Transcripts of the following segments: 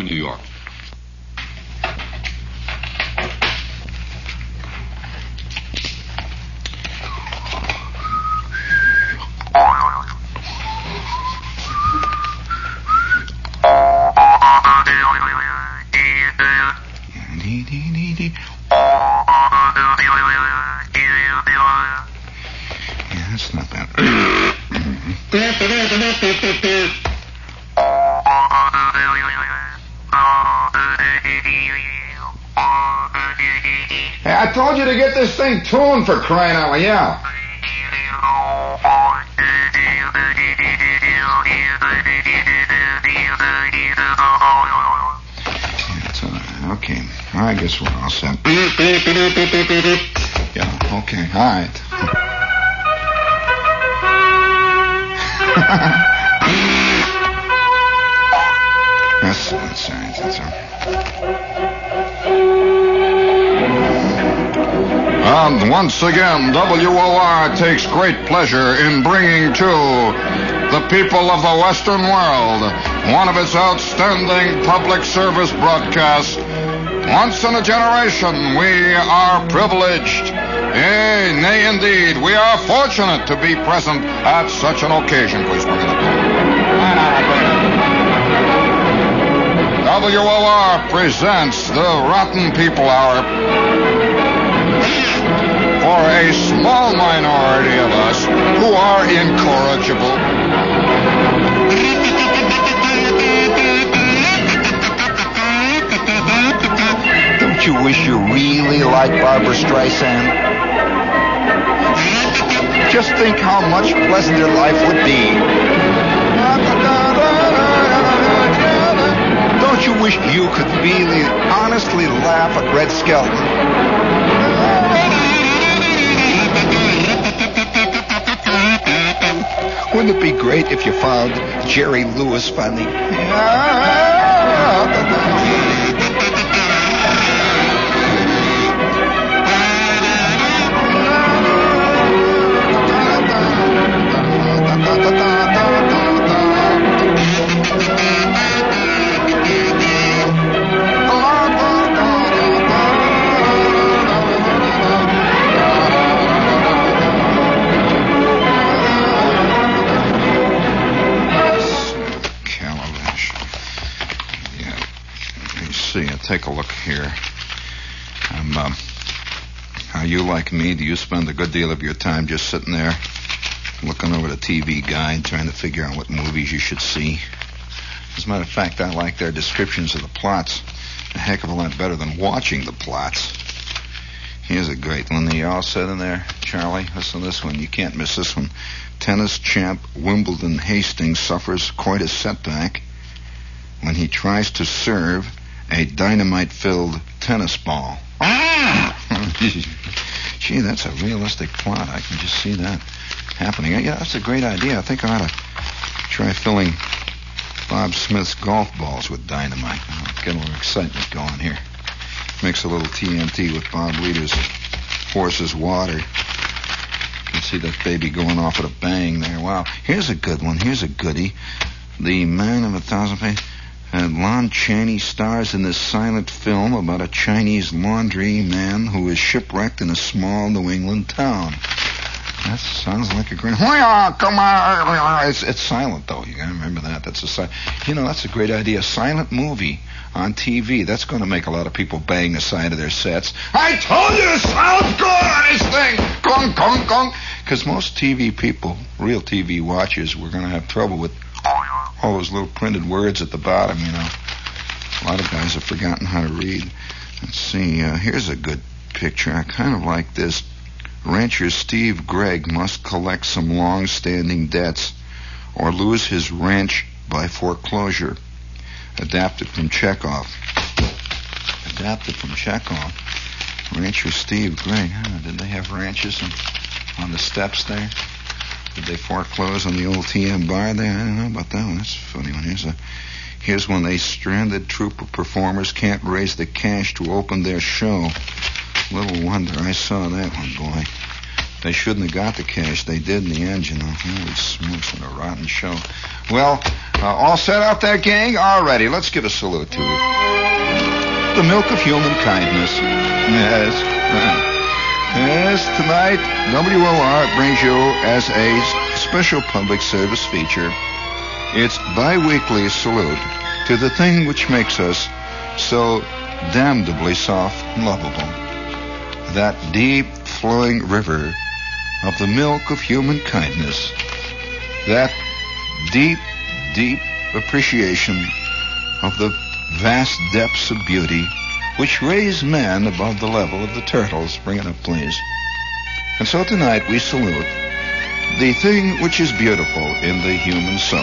New York. For crying out loud. Yeah. That's. Okay. I guess we're all set. Yeah, okay. All right. That's, that's all right. That's And once again, WOR takes great pleasure in bringing to the people of the Western world one of its outstanding public service broadcasts. Once in a generation, we are privileged. Yea, nay, indeed, we are fortunate to be present at such an occasion. Please bring it up. WOR presents the Rotten People Hour for a small minority of us who are incorrigible. Don't you wish you really liked Barbra Streisand? Just think how much pleasanter life would be. Don't you wish you could really, honestly laugh at Red Skelton? Wouldn't it be great if you found Jerry Lewis funny? See. Take a look here. I'm, um, are you like me? Do you spend a good deal of your time just sitting there looking over the TV guide trying to figure out what movies you should see? As a matter of fact, I like their descriptions of the plots a heck of a lot better than watching the plots. Here's a great one. Are you all set in there, Charlie? Listen to this one. You can't miss this one. Tennis champ Wimbledon Hastings suffers quite a setback when he tries to serve a dynamite-filled tennis ball. Ah! Gee, that's a realistic plot. I can just see that happening. Yeah, that's a great idea. I think I ought to try filling Bob Smith's golf balls with dynamite. I'll get a little excitement going here. Mix a little TNT with Bob Leader's horse's water. You can see that baby going off at a bang there. Wow. Here's a good one. Here's a goodie. The Man of a Thousand Faces. Uh, Lon Chaney stars in this silent film about a Chinese laundry man who is shipwrecked in a small New England town. That sounds like a great. Come on! It's, it's silent though. You gotta remember that. That's a si- You know, that's a great idea. A silent movie on TV. That's going to make a lot of people bang the side of their sets. I told you, silent good on this thing. Gong, gong, gong. Because most TV people, real TV watchers, we're going to have trouble with all those little printed words at the bottom. You know, a lot of guys have forgotten how to read. Let's see. Uh, here's a good picture. I kind of like this. Rancher Steve Gregg must collect some long-standing debts or lose his ranch by foreclosure. Adapted from Chekhov. Adapted from Chekhov. Rancher Steve Gregg. Huh, did they have ranches on, on the steps there? Did they foreclose on the old TM bar there? I don't know about that one. That's a funny one. Here's a here's when a stranded troupe of performers can't raise the cash to open their show. Little wonder I saw that one, boy. They shouldn't have got the cash. They did in the end, you know. Holy smokes, what a rotten show. Well, uh, all set out there, gang? All righty, let's give a salute to it. The milk of human kindness. Yes. Yes, tonight, WOR brings you as a special public service feature its bi-weekly salute to the thing which makes us so damnably soft and lovable. That deep flowing river of the milk of human kindness. That deep, deep appreciation of the vast depths of beauty which raise man above the level of the turtles. Bring it up, please. And so tonight we salute the thing which is beautiful in the human soul.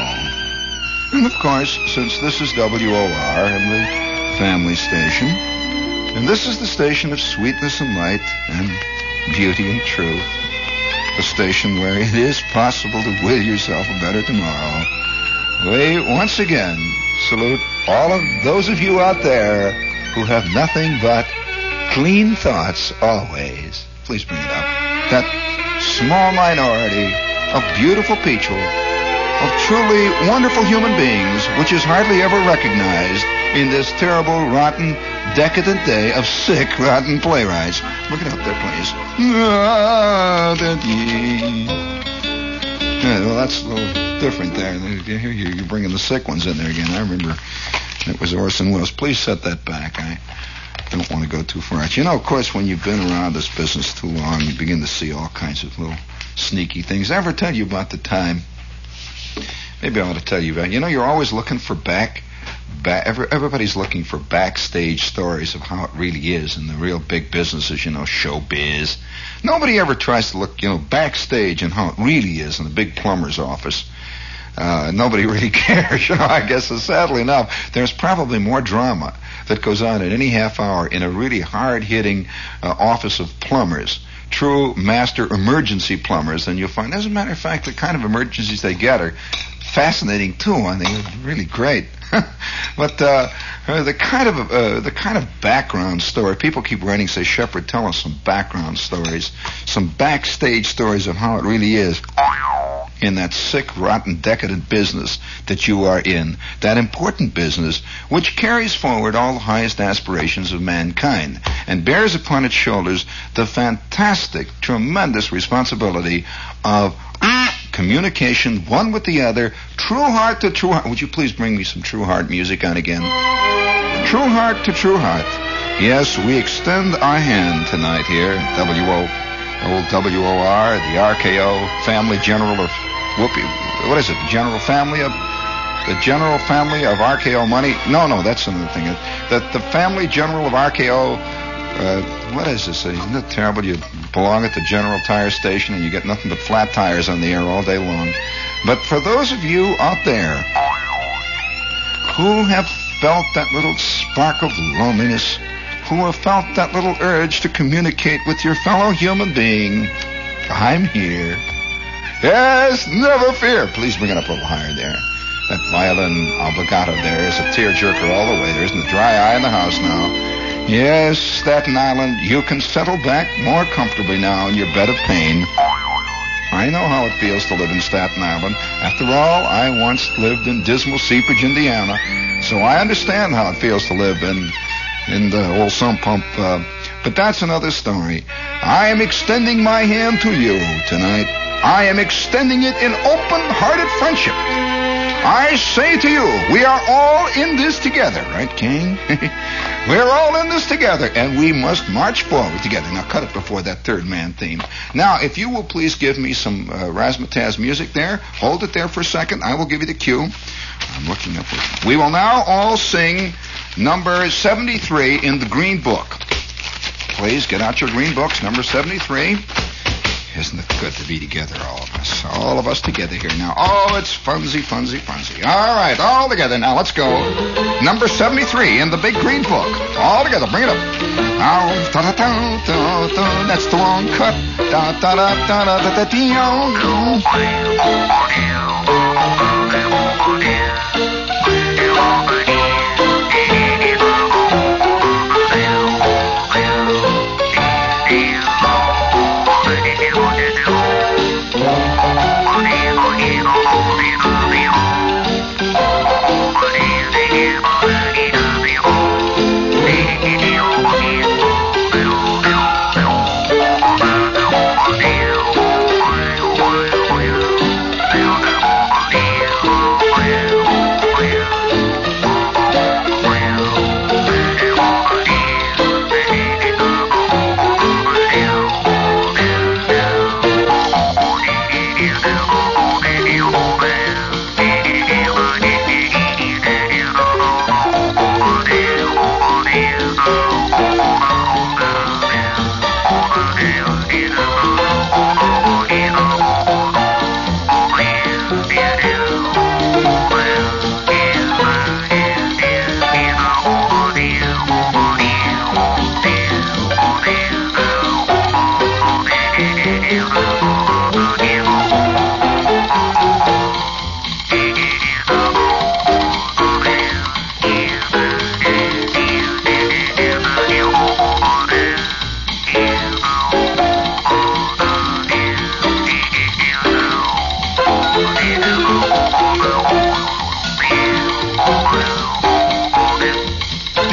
And of course, since this is WOR and the family station, and this is the station of sweetness and light and beauty and truth, a station where it is possible to will yourself a better tomorrow, we once again salute all of those of you out there who have nothing but clean thoughts always. Please bring it up. That small minority of beautiful people, of truly wonderful human beings, which is hardly ever recognized in this terrible, rotten, decadent day of sick, rotten playwrights. Look it up there, please. Ah. Yeah, well, that's a little different there. Here You're bringing the sick ones in there again. I remember it was Orson Welles. Please set that back. I don't want to go too far out. You know, of course, when you've been around this business too long, you begin to see all kinds of little sneaky things. I ever tell you about the time? Maybe I ought to tell you about. You know, you're always looking for back. back everybody's looking for backstage stories of how it really is in the real big businesses. You know, showbiz. Nobody ever tries to look, you know, backstage and how it really is in the big plumber's office. Uh, nobody really cares. You know, I guess uh, sadly enough, there's probably more drama that goes on at any half hour in a really hard-hitting uh, office of plumbers, true master emergency plumbers, than you'll find. As a matter of fact, the kind of emergencies they get are fascinating too. I think really great. but uh, uh, the kind of uh, the kind of background story people keep writing say, Shepherd, tell us some background stories, some backstage stories of how it really is in that sick, rotten, decadent business that you are in, that important business which carries forward all the highest aspirations of mankind and bears upon its shoulders the fantastic, tremendous responsibility of communication one with the other, true heart to true heart. Would you please bring me some true heart music on again? True heart to true heart. Yes, we extend our hand tonight here, WO, old WOR, the RKO family general of Whoopi. What is it? The general family of the general family of RKO money? No, no, that's another thing. That the family general of RKO. Uh, what is this? Isn't it terrible? You belong at the General Tire Station and you get nothing but flat tires on the air all day long. But for those of you out there who have felt that little spark of loneliness, who have felt that little urge to communicate with your fellow human being, I'm here. Yes, never fear. Please bring it up a little higher there. That violin obligato there is a tearjerker all the way. There isn't a dry eye in the house now. Yes, Staten Island, you can settle back more comfortably now in your bed of pain. I know how it feels to live in Staten Island. After all, I once lived in dismal Seepage, Indiana, so I understand how it feels to live in in the old sump pump. Uh, but that's another story. I am extending my hand to you tonight. I am extending it in open-hearted friendship. I say to you, we are all in this together, right, King? We're all in this together, and we must march forward together. Now, cut it before that third man theme. Now, if you will please give me some uh, razzmatazz music there, hold it there for a second. I will give you the cue. I'm looking up. We will now all sing number 73 in the Green Book. Please get out your Green Books, number 73. Isn't it good to be together, all of us? All of us together here now. Oh, it's funsy, funsy, funsy. All right, all together now. Let's go. Number 73 in the big green book. All together. Bring it up. Oh, da da da da da. That's the long cut. Da da da da da da da da.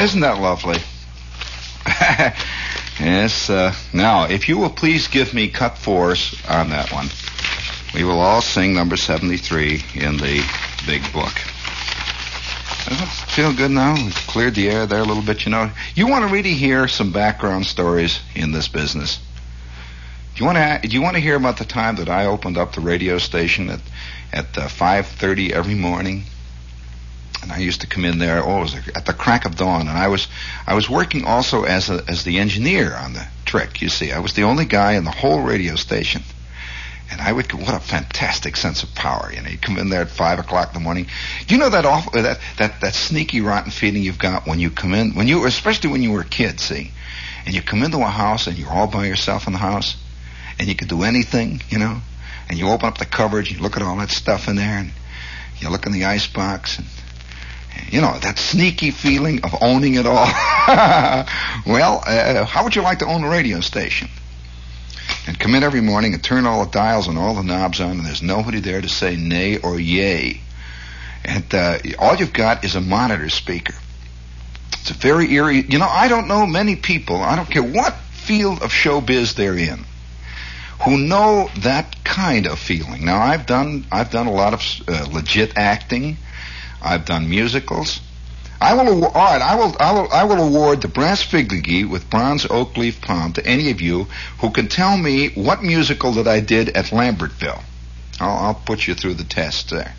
Isn't that lovely? yes. Uh, now, if you will please give me cut fours on that one, we will all sing number 73 in the big book. Feel good now? We've cleared the air there a little bit, you know. You want to really hear some background stories in this business. Do you want to? Do you want to hear about the time that I opened up the radio station at at uh, 5:30 every morning? And I used to come in there. Oh, it was at the crack of dawn, and I was I was working also as a, as the engineer on the trick. You see, I was the only guy in the whole radio station. And I would, what a fantastic sense of power. You know, you come in there at five o'clock in the morning. You know that awful, uh, that, that, that sneaky rotten feeling you've got when you come in, when you, especially when you were a kid, see? And you come into a house and you're all by yourself in the house and you can do anything, you know? And you open up the cupboards, you look at all that stuff in there and you look in the ice box and, you know, that sneaky feeling of owning it all. well, uh, how would you like to own a radio station? and come in every morning and turn all the dials and all the knobs on, and there's nobody there to say nay or yay. And uh, all you've got is a monitor speaker. It's a very eerie. You know, I don't know many people. I don't care what field of showbiz they're in, who know that kind of feeling. Now, I've done I've done a lot of uh, legit acting. I've done musicals. I will, all right, I will, I will, I will award the Brass Figlagee with bronze oak leaf palm to any of you who can tell me what musical that I did at Lambertville. I'll, I'll put you through the test there.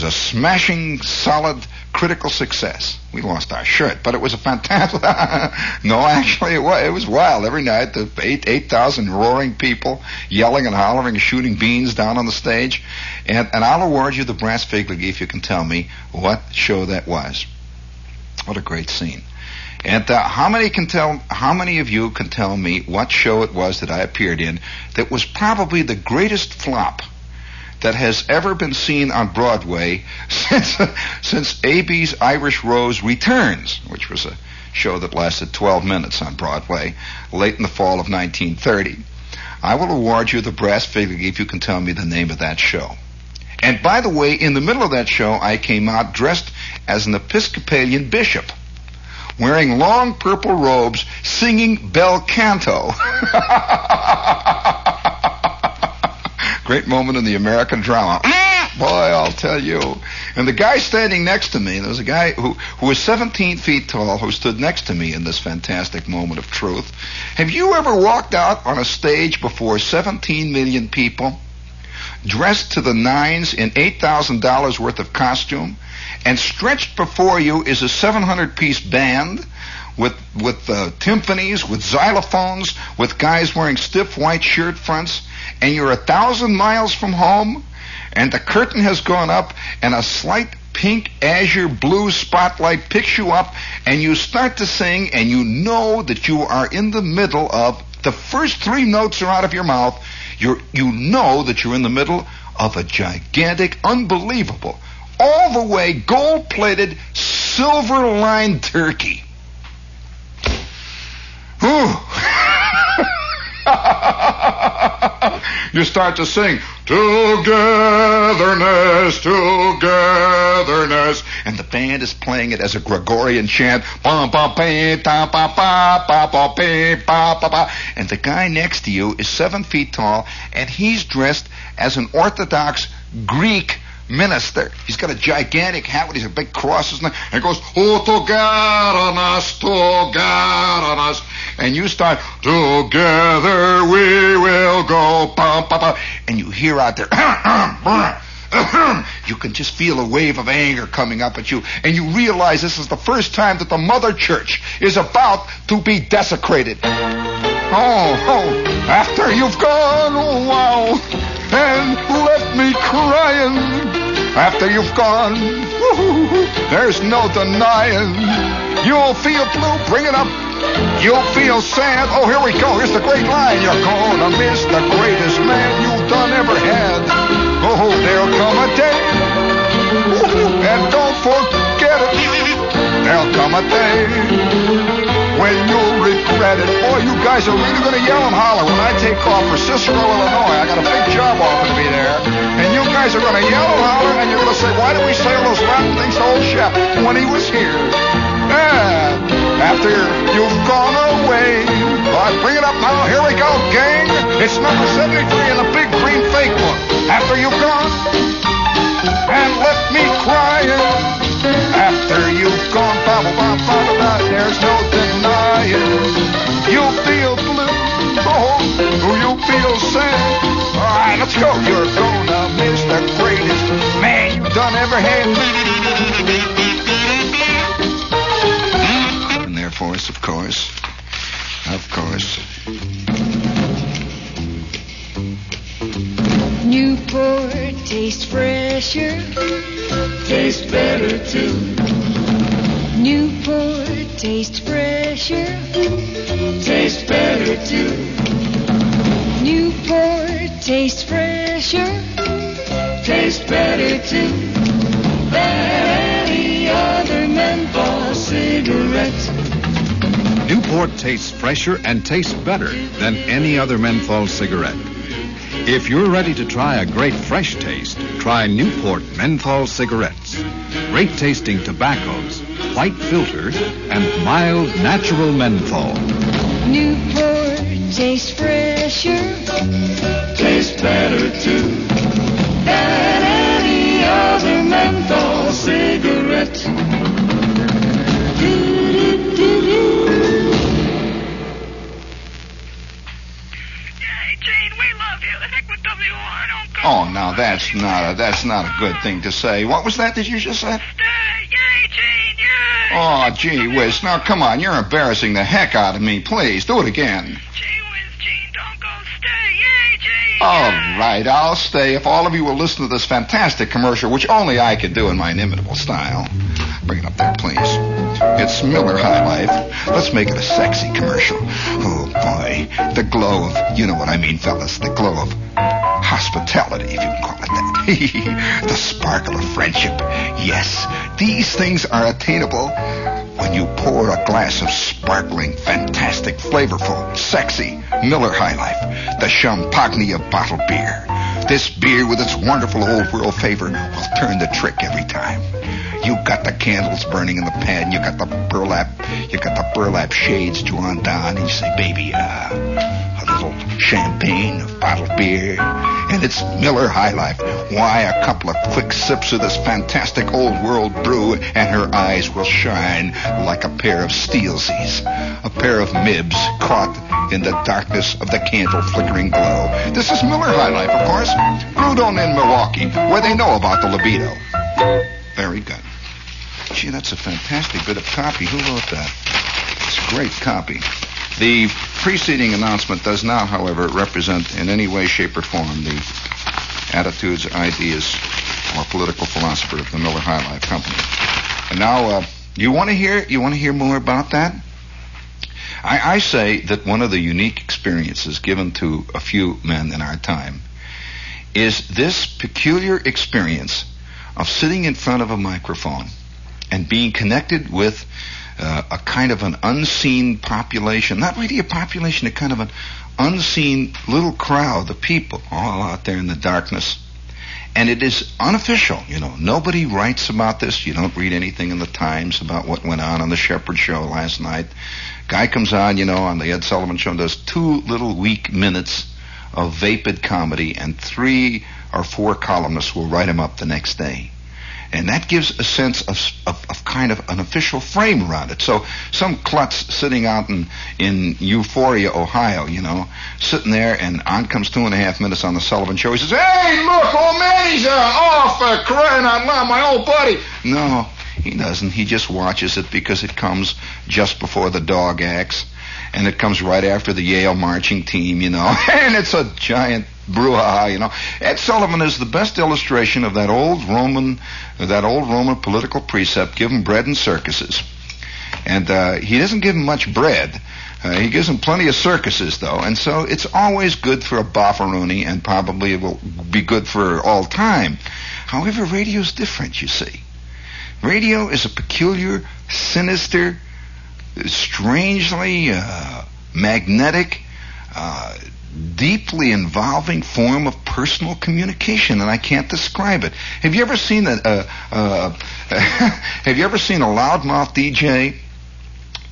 Was a smashing, solid, critical success. We lost our shirt, but it was a fantastic. no, actually, it was, it was wild every night. The eight eight thousand roaring people yelling and hollering and shooting beans down on the stage, and and I'll award you the Brass Figlagee if you can tell me what show that was. What a great scene. And uh, how many can tell? How many of you can tell me what show it was that I appeared in that was probably the greatest flop that has ever been seen on Broadway since since Abie's Irish Rose Returns, which was a show that lasted 12 minutes on Broadway late in the fall of 1930. I will award you the brass figure if you can tell me the name of that show. And by the way, in the middle of that show, I came out dressed as an Episcopalian bishop, wearing long purple robes, singing bel canto. Great moment in the American drama. Boy, I'll tell you. And the guy standing next to me, there was a guy who, who was 17 feet tall who stood next to me in this fantastic moment of truth. Have you ever walked out on a stage before 17 million people? dressed to the nines in $8,000 worth of costume, and stretched before you is a 700 piece band with with uh, timpanis, with xylophones, with guys wearing stiff white shirt fronts, and you're a thousand miles from home, and the curtain has gone up, and a slight pink, azure, blue spotlight picks you up, and you start to sing, and you know that you are in the middle of the first three notes are out of your mouth, you you know that you're in the middle of a gigantic, unbelievable, all the way gold plated, silver lined turkey. you start to sing togetherness, togetherness, and the band is playing it as a Gregorian chant. And the guy next to you is seven feet tall, and he's dressed as an Orthodox Greek minister. He's got a gigantic hat with these big crosses, and it goes, Oh, togetherness, togetherness. And you start, Together we will go, bum, bum, bum. and you hear out there, you can just feel a wave of anger coming up at you, and you realize this is the first time that the mother church is about to be desecrated. Oh, oh, after you've gone, oh, wow, and left me crying. After you've gone, there's no denying. You'll feel blue, bring it up. You'll feel sad. Oh, here we go. Here's the great line. You're gonna miss the greatest man you've done ever had. Oh, there'll come a day. And don't forget it. There'll come a day when you'll regret it. Boy, you guys are really to yell and holler when I take off for Cicero, Illinois. I got a big job offer to be there. And you guys are to yell and holler, and you're to say, why did we say all those rotten things to old Shep when he was here? Yeah. After you've gone away. But bring it up now, here we go, gang. It's number 73 in the big green fake book. After you've gone and left me crying. After you've gone, blah, blah, blah, blah, blah, there's no denying. You'll feel blue, oh, you'll feel sad. All right, let's go. You're gonna miss the greatest man you've done ever had. Newport tastes fresher, tastes better too. Newport tastes fresher, tastes better too. Newport tastes fresher, tastes better too. Than any other menthol cigarette. Newport tastes fresher and tastes better than any other menthol cigarette. If you're ready to try a great fresh taste, try Newport menthol cigarettes. Great tasting tobaccos, white filter, and mild natural menthol. Newport tastes fresher, tastes better too than any other menthol cigarette. Oh, now that's not a, that's not a good thing to say. What was that that you just said? Stay. Yay, Jean. Yay. Oh, gee whiz. Now, come on. You're embarrassing the heck out of me. Please, do it again. Gee whiz, Jean. Don't go. Stay. Yay, Jean. All right, I'll stay if all of you will listen to this fantastic commercial, which only I could do in my inimitable style. Bring it up there, please. It's Miller High Life. Let's make it a sexy commercial. Oh, boy. The glow of, you know what I mean, fellas, the glow of hospitality, if you can call it that. the sparkle of friendship. Yes, these things are attainable when you pour a glass of sparkling, fantastic, flavorful, sexy Miller High Life, the champagne of bottled beer. This beer with its wonderful old world flavor will turn the trick every time. You got the candles burning in the pan. You got the burlap. You got the burlap shades drawn down. And you say, "Baby, uh, a little champagne, a bottled beer, and it's Miller High Life." Why, a couple of quick sips of this fantastic old world brew, and her eyes will shine like a pair of steelsies, a pair of mibs caught in the darkness of the candle flickering glow. This is Miller High Life, of course, brewed on in Milwaukee, where they know about the libido. Very good. Gee, that's a fantastic bit of copy. Who wrote that? It's a great copy. The preceding announcement does not, however, represent in any way, shape, or form the attitudes, ideas, or political philosophy of the Miller High Life Company. And now, uh, you want to hear? You want to hear more about that? I, I say that one of the unique experiences given to a few men in our time is this peculiar experience of sitting in front of a microphone and being connected with uh, a kind of an unseen population, not really a population, a kind of an unseen little crowd of people all out there in the darkness. And it is unofficial, you know. Nobody writes about this. You don't read anything in the Times about what went on on the Shepherd Show last night. Guy comes on, you know, on the Ed Sullivan Show and does two little weak minutes of vapid comedy, and three or four columnists will write him up the next day. And that gives a sense of, of, of, kind of an official frame around it. So some klutz sitting out in, in Euphoria, Ohio, you know, sitting there, and on comes two and a half minutes on the Sullivan Show. He says, "Hey, look, old man, he's uh, off for crying out loud, my old buddy." No, he doesn't. He just watches it because it comes just before the dog acts, and it comes right after the Yale marching team, you know, and it's a giant brouhaha, you know. Ed Sullivan is the best illustration of that old Roman, that old Roman political precept: give bread and circuses. And uh, he doesn't give much bread. Uh, he gives plenty of circuses, though, and so it's always good for a bofferoonie, and probably it will be good for all time. However, radio's different, you see. Radio is a peculiar, sinister, strangely uh, magnetic, uh, deeply involving form of personal communication, and I can't describe it. Have you ever seen a? Have you ever seen a loudmouth DJ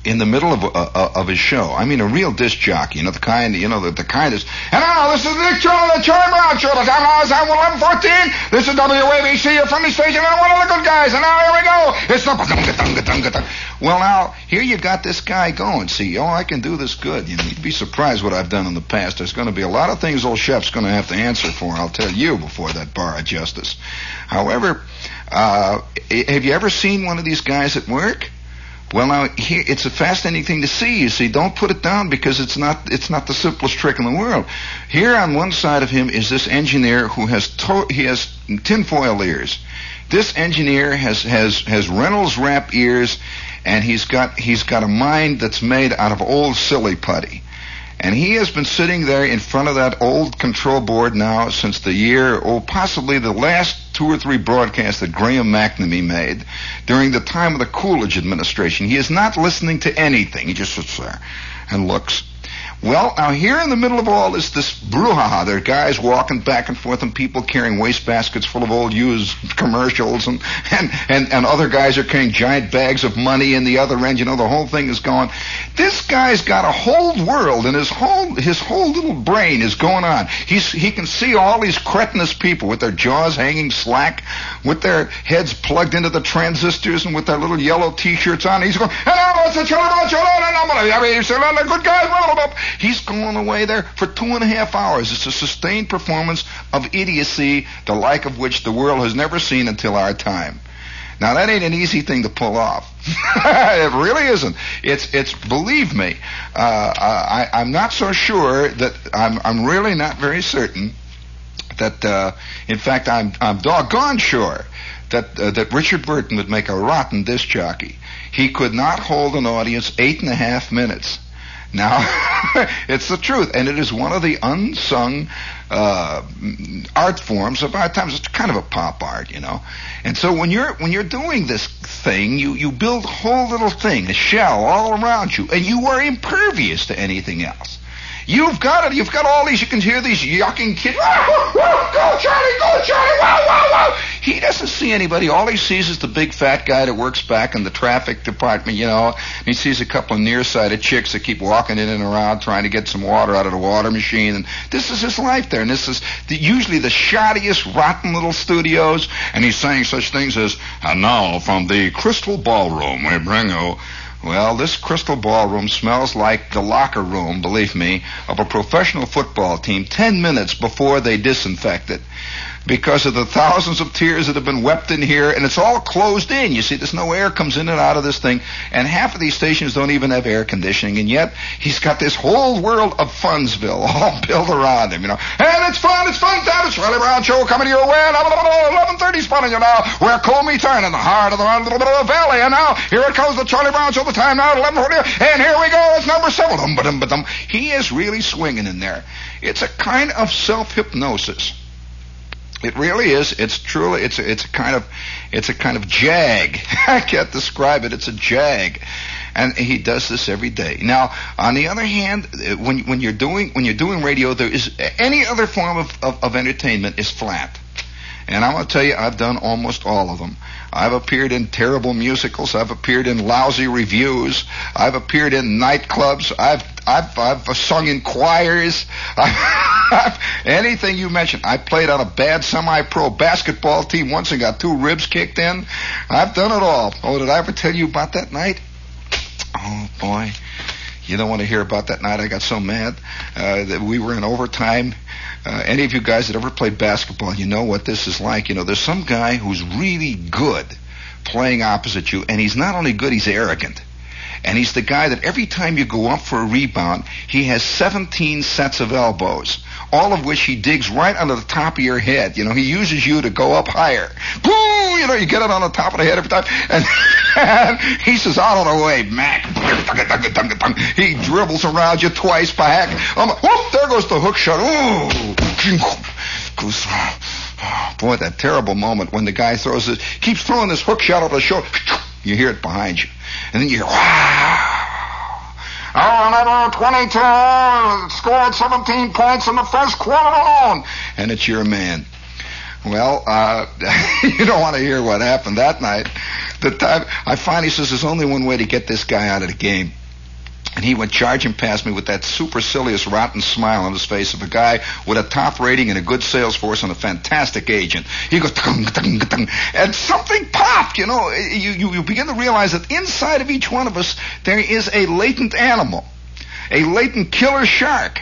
in the middle of uh, uh, of his show. I mean, a real disc jockey, you know, the kind, you know, the, the kind is. And now this is Nick Charlie, the Charlie Brown Show. The time now is eleven fourteen. This is WABC, your friendly station, and one of the good guys. And now here we go. It's the. Well, now here you got this guy going. See, oh, I can do this good. You'd be surprised what I've done in the past. There's going to be a lot of things old Shep's going to have to answer for. I'll tell you before that bar of justice. However, uh, have you ever seen one of these guys at work? Well, now here it's a fascinating thing to see. You see, don't put it down because it's not it's not the simplest trick in the world. Here on one side of him is this engineer who has to, he has tinfoil ears. This engineer has has has Reynolds wrap ears, and he's got he's got a mind that's made out of old silly putty. And he has been sitting there in front of that old control board now since the year, or possibly the last two or three broadcasts that Graham McNamee made during the time of the Coolidge administration. He is not listening to anything. He just sits there and looks. Well, now here in the middle of all this, this brouhaha, there are guys walking back and forth and people carrying waste baskets full of old used commercials and, and, and, and other guys are carrying giant bags of money in the other end. You know, the whole thing is going. This guy's got a whole world and his whole, his whole little brain is going on. He's, he can see all these cretinous people with their jaws hanging slack, with their heads plugged into the transistors and with their little yellow t-shirts on. He's going, hello, it's a I mean, he's a good guy. He's going away there for two and a half hours. It's a sustained performance of idiocy, the like of which the world has never seen until our time. Now that ain't an easy thing to pull off. it really isn't. It's it's believe me. Uh, I, I'm not so sure that I'm I'm really not very certain that. Uh, in fact, I'm I'm doggone sure that uh, that Richard Burton would make a rotten disc jockey. He could not hold an audience eight and a half minutes. Now, it's the truth, and it is one of the unsung uh, art forms of our times. It's kind of a pop art, you know. And so when you're when you're doing this thing, you you build a whole little thing, a shell all around you, and you are impervious to anything else. You've got it. You've got all these. You can hear these yucking kids. go, Charlie! Go, Charlie! Wow, wow, wow! He doesn't see anybody. All he sees is the big fat guy that works back in the traffic department, you know. He sees a couple of nearsighted chicks that keep walking in and around trying to get some water out of the water machine. And this is his life there. And this is the, usually the shoddiest, rotten little studios. And he's saying such things as, and now from the Crystal Ballroom, we bring you well, this crystal ballroom smells like the locker room, believe me, of a professional football team 10 minutes before they disinfect it because of the thousands of tears that have been wept in here, and it's all closed in. You see, there's no air comes in and out of this thing, and half of these stations don't even have air conditioning, and yet he's got this whole world of Funsville all built around him, you know. And it's fun, it's fun time. It's Charlie Brown Show coming to your way. 11:30 spawning you now. We're Comey Turn in the heart of the little bit of the valley, and now here it comes the Charlie Brown Show. The time now 11:40, and here we go. It's number seven. He is really swinging in there. It's a kind of self hypnosis it really is. It's truly. It's a, it's a kind of it's a kind of jag. I can't describe it. It's a jag, and he does this every day. Now, on the other hand, uh, when when you're doing when you're doing radio, there is any other form of, of, of entertainment is flat. And I'm going to tell you, I've done almost all of them. I've appeared in terrible musicals. I've appeared in lousy reviews. I've appeared in nightclubs. I've I've, I've sung in choirs. Anything you mention. I played on a bad semi-pro basketball team once and got two ribs kicked in. I've done it all. Oh, did I ever tell you about that night? Oh boy, you don't want to hear about that night. I got so mad uh, that we were in overtime uh, any of you guys that ever played basketball, you know what this is like. You know, there's some guy who's really good playing opposite you, and he's not only good, he's arrogant. And he's the guy that every time you go up for a rebound, he has 17 sets of elbows, all of which he digs right under the top of your head. You know, he uses you to go up higher. Boom! You know, you get it on the top of the head every time. And, and he says, out of the way, Mac. He dribbles around you twice by heck. Um, whoop, there goes the hook shot. Ooh. Goes, boy, that terrible moment when the guy throws it, keeps throwing this hook shot over the shoulder. You hear it behind you. And then you hear, wow. Oh, another 22 scored 17 points in the first quarter alone. And it's your man. Well, uh, you don't want to hear what happened that night. the time I finally says there's only one way to get this guy out of the game. And he went charging past me with that supercilious, rotten smile on his face of a guy with a top rating and a good sales force and a fantastic agent. He goes, tung, tung, tung, and something popped. You know, you, you, you begin to realize that inside of each one of us there is a latent animal, a latent killer shark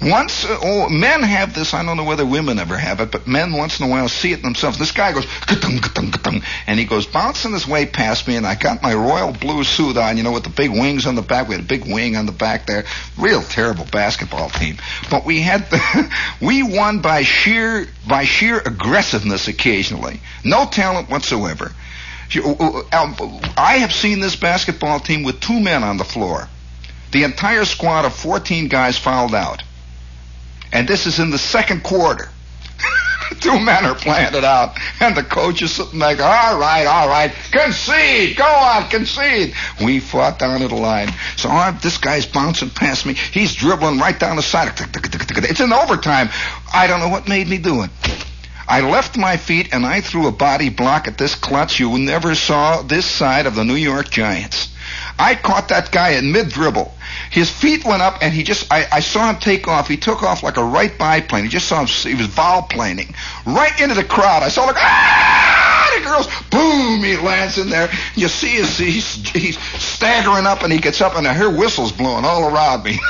once, oh, men have this. I don't know whether women ever have it, but men once in a while see it themselves. This guy goes, ka-tung, ka-tung, ka-tung, and he goes bouncing his way past me, and I got my royal blue suit on, you know, with the big wings on the back. We had a big wing on the back there. Real terrible basketball team, but we had, the, we won by sheer by sheer aggressiveness occasionally. No talent whatsoever. Uh, uh, I have seen this basketball team with two men on the floor. The entire squad of 14 guys fouled out. And this is in the second quarter. Two men are planted out, and the coach is sitting there all right, all right, concede, go on, concede. We fought down to the line. So uh, this guy's bouncing past me. He's dribbling right down the side. It's in overtime. I don't know what made me do it. I left my feet and I threw a body block at this klutz. You never saw this side of the New York Giants. I caught that guy in mid dribble. His feet went up, and he just, I, I saw him take off. He took off like a right biplane. He just saw him, he was volplaning right into the crowd. I saw like, ah, the girls, boom, he lands in there. You see his, he's, he's staggering up, and he gets up, and I hear whistles blowing all around me.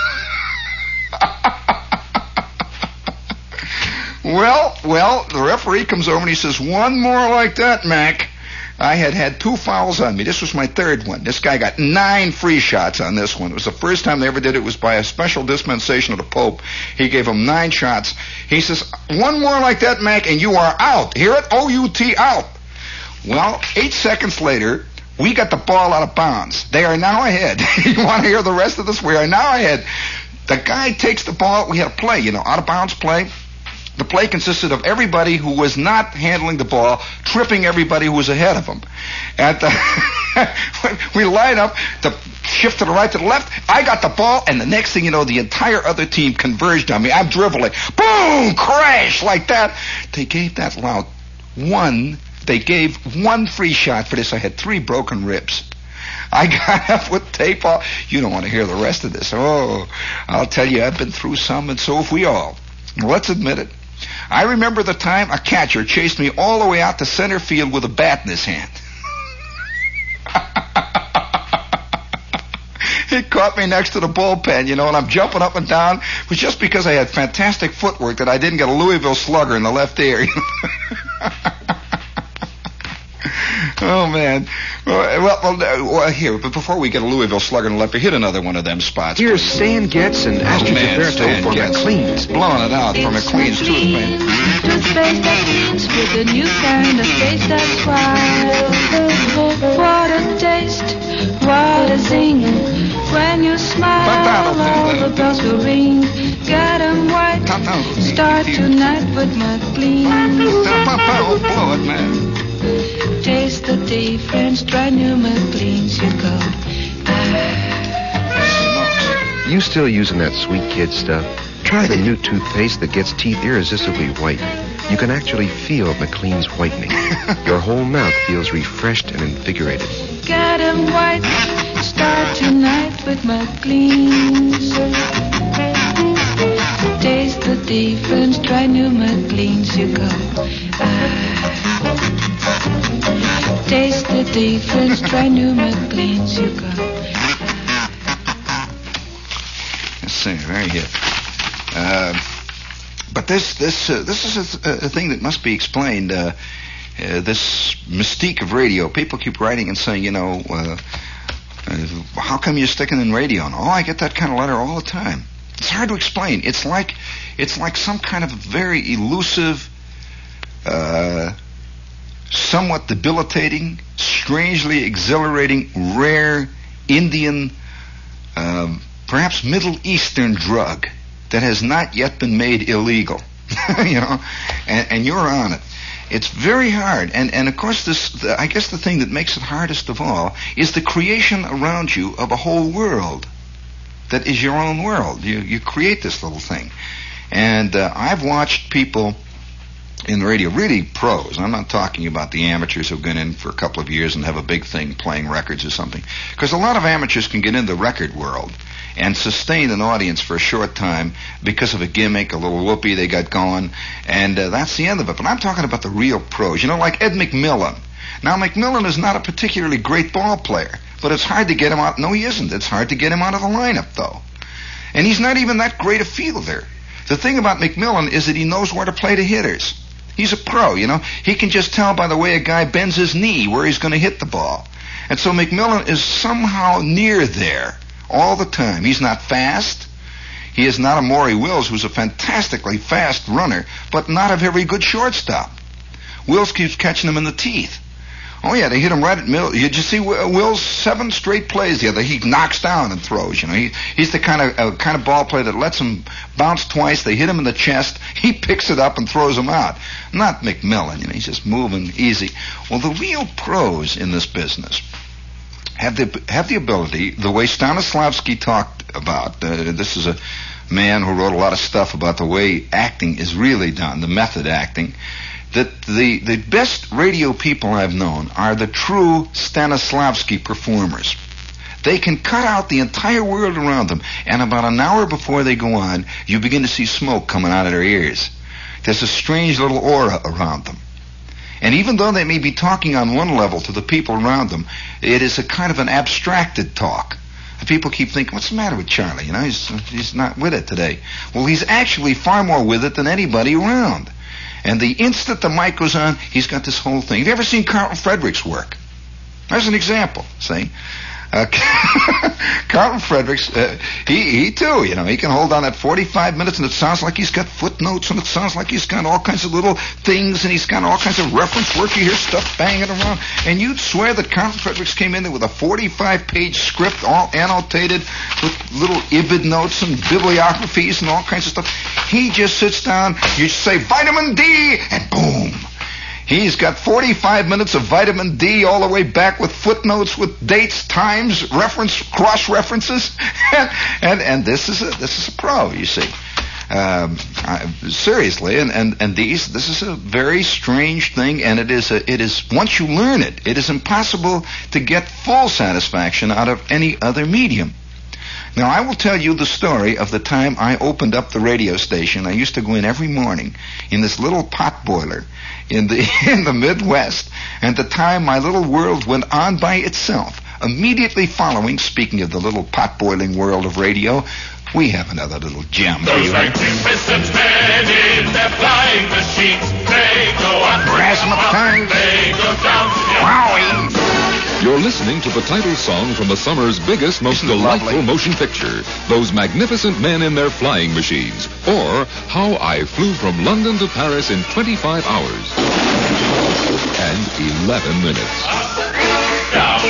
well, well, the referee comes over and he says, one more like that, Mac. I had had two fouls on me. This was my third one. This guy got nine free shots on this one. It was the first time they ever did it. It was by a special dispensation of the Pope. He gave him nine shots. He says, one more like that, Mac, and you are out. Hear it? O-U-T, out. Well, eight seconds later, we got the ball out of bounds. They are now ahead. you want to hear the rest of this? We are now ahead. The guy takes the ball. We had a play, you know, out of bounds play. The play consisted of everybody who was not handling the ball tripping everybody who was ahead of them. And uh, we line up to shift to the right to the left. I got the ball, and the next thing you know, the entire other team converged on me. I'm dribbling. Boom! Crash! Like that. They gave that loud one. They gave one free shot for this. I had three broken ribs. I got up with tape off. You don't want to hear the rest of this. Oh, I'll tell you, I've been through some, and so have we all. Let's admit it. I remember the time a catcher chased me all the way out to center field with a bat in his hand. he caught me next to the bullpen, you know, and I'm jumping up and down. It was just because I had fantastic footwork that I didn't get a Louisville slugger in the left ear. oh man. Well, well, well, here, but before we get a Louisville slugger in the left, hit another one of them spots. Here's Stan Getz and oh, Astrud oh, man, Gilberto for Getz. McLean's. Blowing it out for McLean's too, man. Toothpaste that cleans with a new kind of taste that's wild. What a taste, what a zing. When you smile, all the bells will ring. Get 'em white. Start tonight with McLean's. Blow it, man. Taste the difference, try new McLean's, you go. You still using that sweet kid stuff? Try the new toothpaste that gets teeth irresistibly white. You can actually feel McLean's whitening. Your whole mouth feels refreshed and invigorated. Get 'em white. Start tonight with McLean's. Taste the difference. Try new McLean's. You go. Ah. Taste the difference. Try new McLean's. You go. Yes, sir. Very good. Uh, but this this uh, this is a, a thing that must be explained. Uh, uh, this mystique of radio. People keep writing and saying, you know, uh, uh, how come you're sticking in radio? And oh, I get that kind of letter all the time. It's hard to explain. It's like it's like some kind of very elusive, uh, somewhat debilitating, strangely exhilarating, rare Indian, um, perhaps Middle Eastern drug that has not yet been made illegal. you know, and, and you're on it. It's very hard, and and of course this. The, I guess the thing that makes it hardest of all is the creation around you of a whole world that is your own world. You you create this little thing, and uh, I've watched people in the radio, really pros. I'm not talking about the amateurs who've been in for a couple of years and have a big thing playing records or something. Because a lot of amateurs can get in the record world and sustain an audience for a short time because of a gimmick, a little whoopee they got going, and uh, that's the end of it. But I'm talking about the real pros. You know, like Ed McMillan. Now, McMillan is not a particularly great ball player, but it's hard to get him out. No, he isn't. It's hard to get him out of the lineup, though. And he's not even that great a fielder. The thing about McMillan is that he knows where to play the hitters. He's a pro, you know. He can just tell by the way a guy bends his knee where he's going to hit the ball. And so McMillan is somehow near there all the time. He's not fast. He is not a Maury Wills, who's a fantastically fast runner, but not a very good shortstop. Wills keeps catching him in the teeth. Oh yeah, they hit him right at middle. You just see Wills seven straight plays the other. He knocks down and throws. You know, he, he's the kind of uh, kind of ball player that lets him bounce twice. They hit him in the chest. He picks it up and throws him out. Not McMillan. You know, he's just moving easy. Well, the real pros in this business have the have the ability, the way Stanislavski talked about. Uh, this is a man who wrote a lot of stuff about the way acting is really done, the method acting that the, the best radio people I've known are the true Stanislavski performers. They can cut out the entire world around them, and about an hour before they go on, you begin to see smoke coming out of their ears. There's a strange little aura around them. And even though they may be talking on one level to the people around them, it is a kind of an abstracted talk. People keep thinking, what's the matter with Charlie? You know, he's, he's not with it today. Well, he's actually far more with it than anybody around. And the instant the mic goes on, he's got this whole thing. Have you ever seen Carlton Fredericks work? There's an example, see? Uh, Fredericks, uh, he, he too, you know, he can hold on at 45 minutes and it sounds like he's got footnotes and it sounds like he's got all kinds of little things and he's got all kinds of reference work. You hear stuff banging around. And you'd swear that Carlton Fredericks came in there with a 45 page script all annotated with little Ibid notes and bibliographies and all kinds of stuff. He just sits down, you say vitamin D, and boom He's got 45 minutes of vitamin D all the way back with footnotes with dates, times, reference, cross references, and and this is a this is a pro, you see. Um, I, seriously, and, and, and these this is a very strange thing, and it is a, it is once you learn it, it is impossible to get full satisfaction out of any other medium. Now, I will tell you the story of the time I opened up the radio station. I used to go in every morning in this little pot boiler in the in the Midwest, and the time my little world went on by itself. Immediately following, speaking of the little pot boiling world of radio, we have another little gem Those for you. in their flying machines, they go up, Razzmatazz. they go down. Wowie! You're listening to the title song from the summer's biggest, most Isn't delightful lovely? motion picture, Those Magnificent Men in Their Flying Machines, or How I Flew from London to Paris in 25 hours and 11 minutes. down,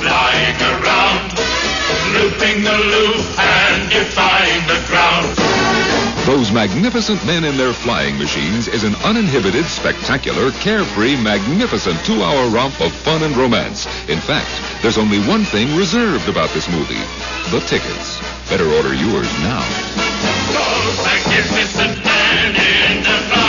flying around, looping the loop and defying the ground. Those Magnificent Men in Their Flying Machines is an uninhibited, spectacular, carefree, magnificent two-hour romp of fun and romance. In fact, there's only one thing reserved about this movie, the tickets. Better order yours now. Those magnificent men in flying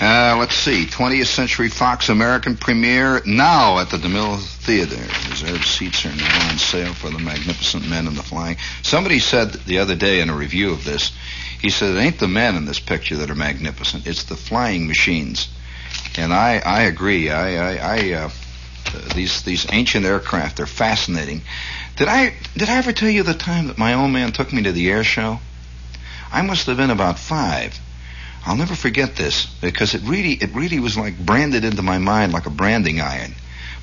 Uh, let's see. 20th Century Fox American premiere now at the DeMille Theater. Reserved seats are now on sale for the magnificent men in the flying. Somebody said the other day in a review of this, he said it ain't the men in this picture that are magnificent. It's the flying machines. And I, I agree. I, I, I uh, these these ancient aircraft, they're fascinating. Did I did I ever tell you the time that my old man took me to the air show? I must have been about five. I'll never forget this because it really it really was like branded into my mind like a branding iron.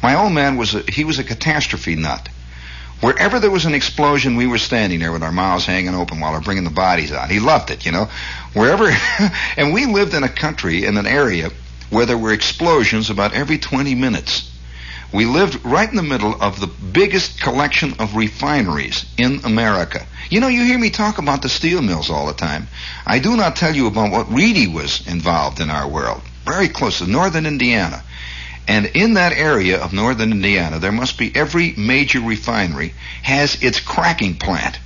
My old man was a, he was a catastrophe nut. Wherever there was an explosion, we were standing there with our mouths hanging open while they're bringing the bodies out. He loved it, you know. Wherever, and we lived in a country in an area where there were explosions about every 20 minutes. We lived right in the middle of the biggest collection of refineries in America. You know, you hear me talk about the steel mills all the time. I do not tell you about what really was involved in our world. Very close to northern Indiana. And in that area of northern Indiana, there must be every major refinery has its cracking plant.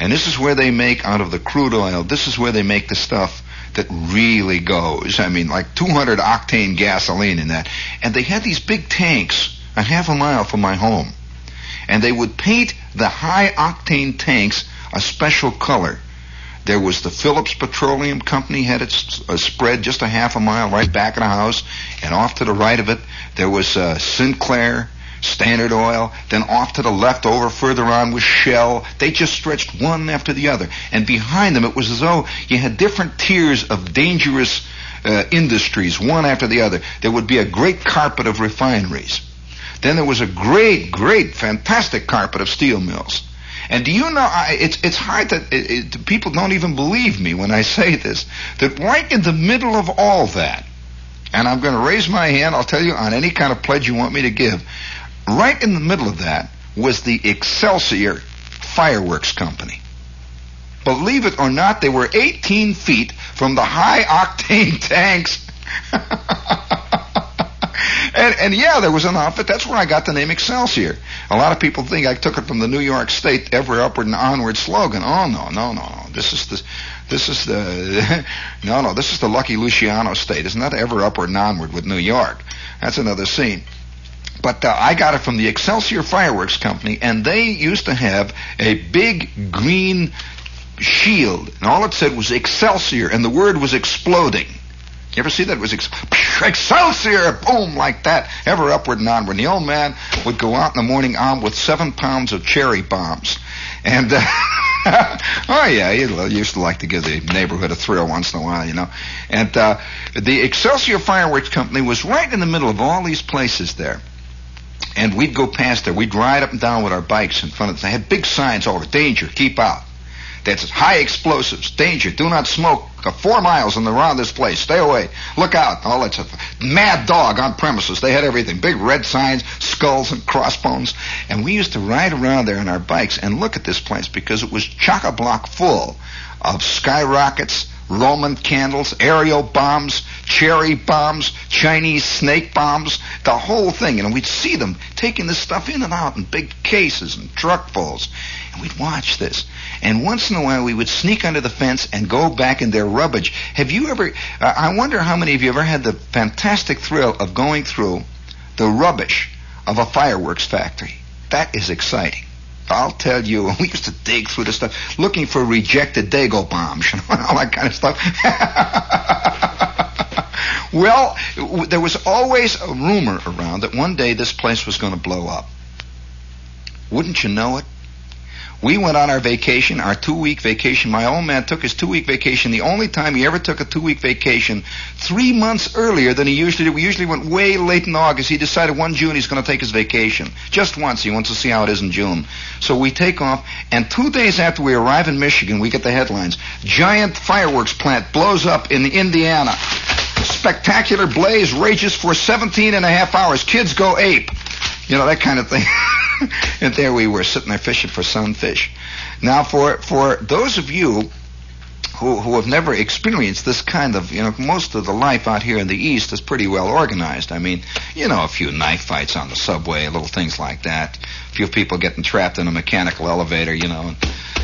And this is where they make out of the crude oil. This is where they make the stuff that really goes. I mean, like 200 octane gasoline in that. And they had these big tanks a half a mile from my home. And they would paint the high octane tanks a special color. There was the Phillips Petroleum Company had its uh, spread just a half a mile right back of the house, and off to the right of it there was uh, Sinclair, Standard Oil, then off to the left over further on was Shell. They just stretched one after the other, and behind them it was as though you had different tiers of dangerous uh, industries, one after the other. There would be a great carpet of refineries. Then there was a great, great, fantastic carpet of steel mills. And do you know, I, it's, it's hard that it, it, people don't even believe me when I say this, that right in the middle of all that, and I'm going to raise my hand, I'll tell you on any kind of pledge you want me to give, right in the middle of that was the Excelsior Fireworks Company. Believe it or not, they were 18 feet from the high octane tanks. And, and yeah, there was an outfit. That's where I got the name Excelsior. A lot of people think I took it from the New York State ever upward and onward slogan. Oh no, no, no, no. This is the, this is the, no, no. This is the Lucky Luciano State. It's not ever upward and onward with New York. That's another scene. But uh, I got it from the Excelsior Fireworks Company, and they used to have a big green shield, and all it said was Excelsior, and the word was exploding. You ever see that? It was ex- Excelsior! Boom, like that, ever upward and onward. And the old man would go out in the morning armed with seven pounds of cherry bombs. And, uh, oh yeah, he used to like to give the neighborhood a thrill once in a while, you know. And, uh, the Excelsior Fireworks Company was right in the middle of all these places there. And we'd go past there. We'd ride up and down with our bikes in front of. They had big signs all over, danger, keep out. That's high explosives, danger, do not smoke, four miles in the round this place, stay away, look out, all that stuff. Mad dog on premises, they had everything, big red signs, skulls and crossbones. And we used to ride around there on our bikes and look at this place because it was chock-a-block full of skyrockets, Roman candles, aerial bombs, cherry bombs, Chinese snake bombs, the whole thing. And we'd see them taking this stuff in and out in big cases and truckfuls. And we'd watch this. And once in a while we would sneak under the fence and go back in their rubbish. Have you ever, uh, I wonder how many of you ever had the fantastic thrill of going through the rubbish of a fireworks factory? That is exciting. I'll tell you, we used to dig through the stuff looking for rejected Dago bombs, you know, and all that kind of stuff. well, there was always a rumor around that one day this place was going to blow up. Wouldn't you know it? We went on our vacation, our two week vacation. My old man took his two week vacation, the only time he ever took a two week vacation, three months earlier than he usually did. We usually went way late in August. He decided one June he's going to take his vacation. Just once. He wants to see how it is in June. So we take off, and two days after we arrive in Michigan, we get the headlines. Giant fireworks plant blows up in Indiana. Spectacular blaze rages for 17 and a half hours. Kids go ape. You know, that kind of thing. and there we were sitting there fishing for sunfish. Now, for for those of you who who have never experienced this kind of, you know, most of the life out here in the East is pretty well organized. I mean, you know, a few knife fights on the subway, little things like that. A few people getting trapped in a mechanical elevator, you know, and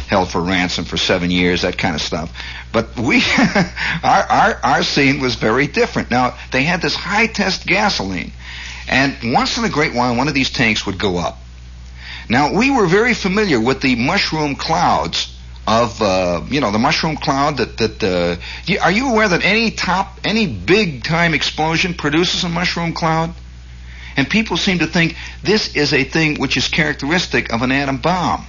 held for ransom for seven years, that kind of stuff. But we, our our our scene was very different. Now they had this high test gasoline. And once in a great while, one of these tanks would go up. Now, we were very familiar with the mushroom clouds of, uh, you know, the mushroom cloud that, that, uh, are you aware that any top, any big time explosion produces a mushroom cloud? And people seem to think this is a thing which is characteristic of an atom bomb.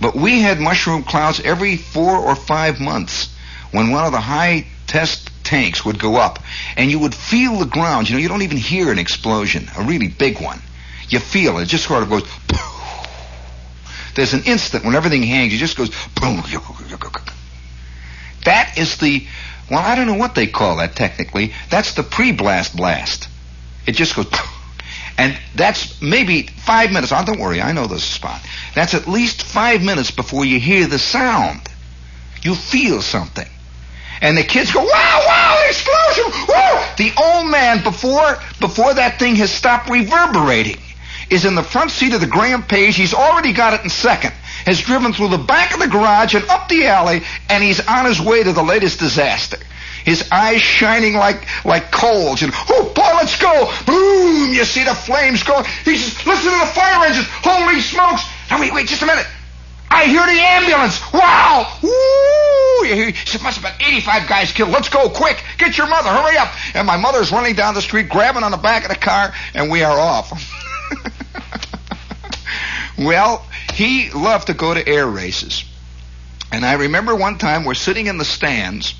But we had mushroom clouds every four or five months when one of the high test tanks would go up and you would feel the ground. You know, you don't even hear an explosion, a really big one. You feel it. It just sort of goes. There's an instant when everything hangs. It just goes. That is the. Well, I don't know what they call that technically. That's the pre-blast blast. It just goes. And that's maybe five minutes. Oh, don't worry, I know this spot. That's at least five minutes before you hear the sound. You feel something. And the kids go, wow, wow, explosion, wow. The old man, before, before that thing has stopped reverberating, is in the front seat of the Graham-Paige. He's already got it in second. has driven through the back of the garage and up the alley, and he's on his way to the latest disaster. His eyes shining like like coals, and oh boy, let's go! Boom! You see the flames go. He says, "Listen to the fire engines! Holy smokes!" Now wait, wait, just a minute. I hear the ambulance. Wow! Woo! He must have been 85 guys killed. Let's go quick. Get your mother. Hurry up. And my mother's running down the street, grabbing on the back of the car, and we are off. well, he loved to go to air races. And I remember one time we're sitting in the stands,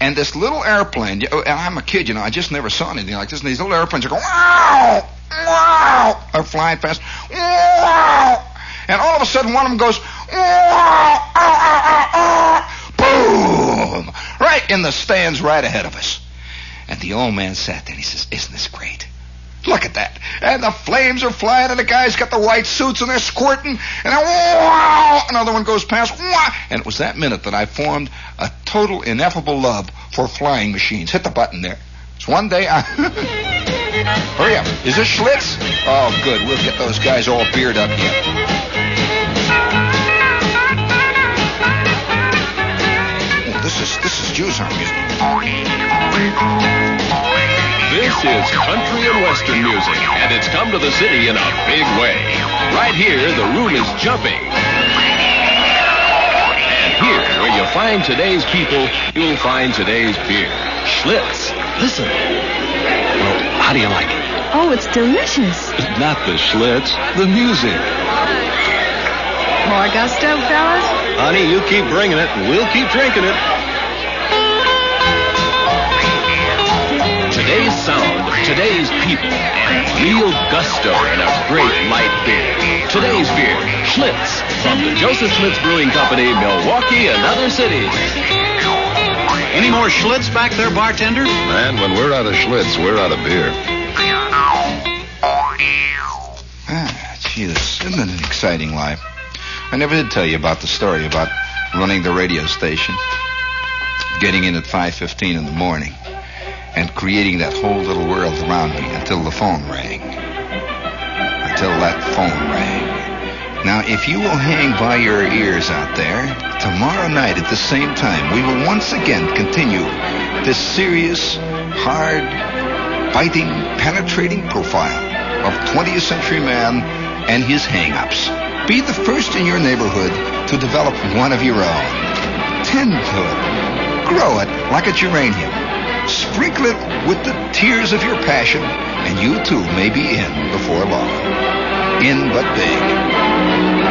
and this little airplane, oh, and I'm a kid, you know, I just never saw anything like this, and these little airplanes are going, wow, wow, are flying fast, wow, and all of a sudden one of them goes, boom, right in the stands right ahead of us. And the old man sat there and he says, isn't this great? Look at that. And the flames are flying, and the guys got the white suits, and they're squirting, and then, another one goes past. And it was that minute that I formed a total ineffable love for flying machines. Hit the button there. It's one day I... Hurry up. Is this Schlitz? Oh, good. We'll get those guys all beard up here. This is, this is Jews Arm music. This is country and western music, and it's come to the city in a big way. Right here, the room is jumping. And here, where you find today's people, you'll find today's beer. Schlitz. Listen. Well, how do you like it? Oh, it's delicious. Not the Schlitz, the music. More gusto, fellas? Honey, you keep bringing it, and we'll keep drinking it. Today's sound, today's people, and real gusto in a great light beer. Today's beer, Schlitz, from the Joseph Schlitz Brewing Company, Milwaukee and other cities. Any more Schlitz back there, bartender? Man, when we're out of Schlitz, we're out of beer. Ah, Jesus, isn't an exciting life? I never did tell you about the story about running the radio station, getting in at 5.15 in the morning, and creating that whole little world around me until the phone rang. Until that phone rang. Now, if you will hang by your ears out there, tomorrow night at the same time, we will once again continue this serious, hard, biting, penetrating profile of 20th century man and his hang-ups. Be the first in your neighborhood to develop one of your own. Tend to it. Grow it like a geranium. Sprinkle it with the tears of your passion, and you too may be in before long. In but big.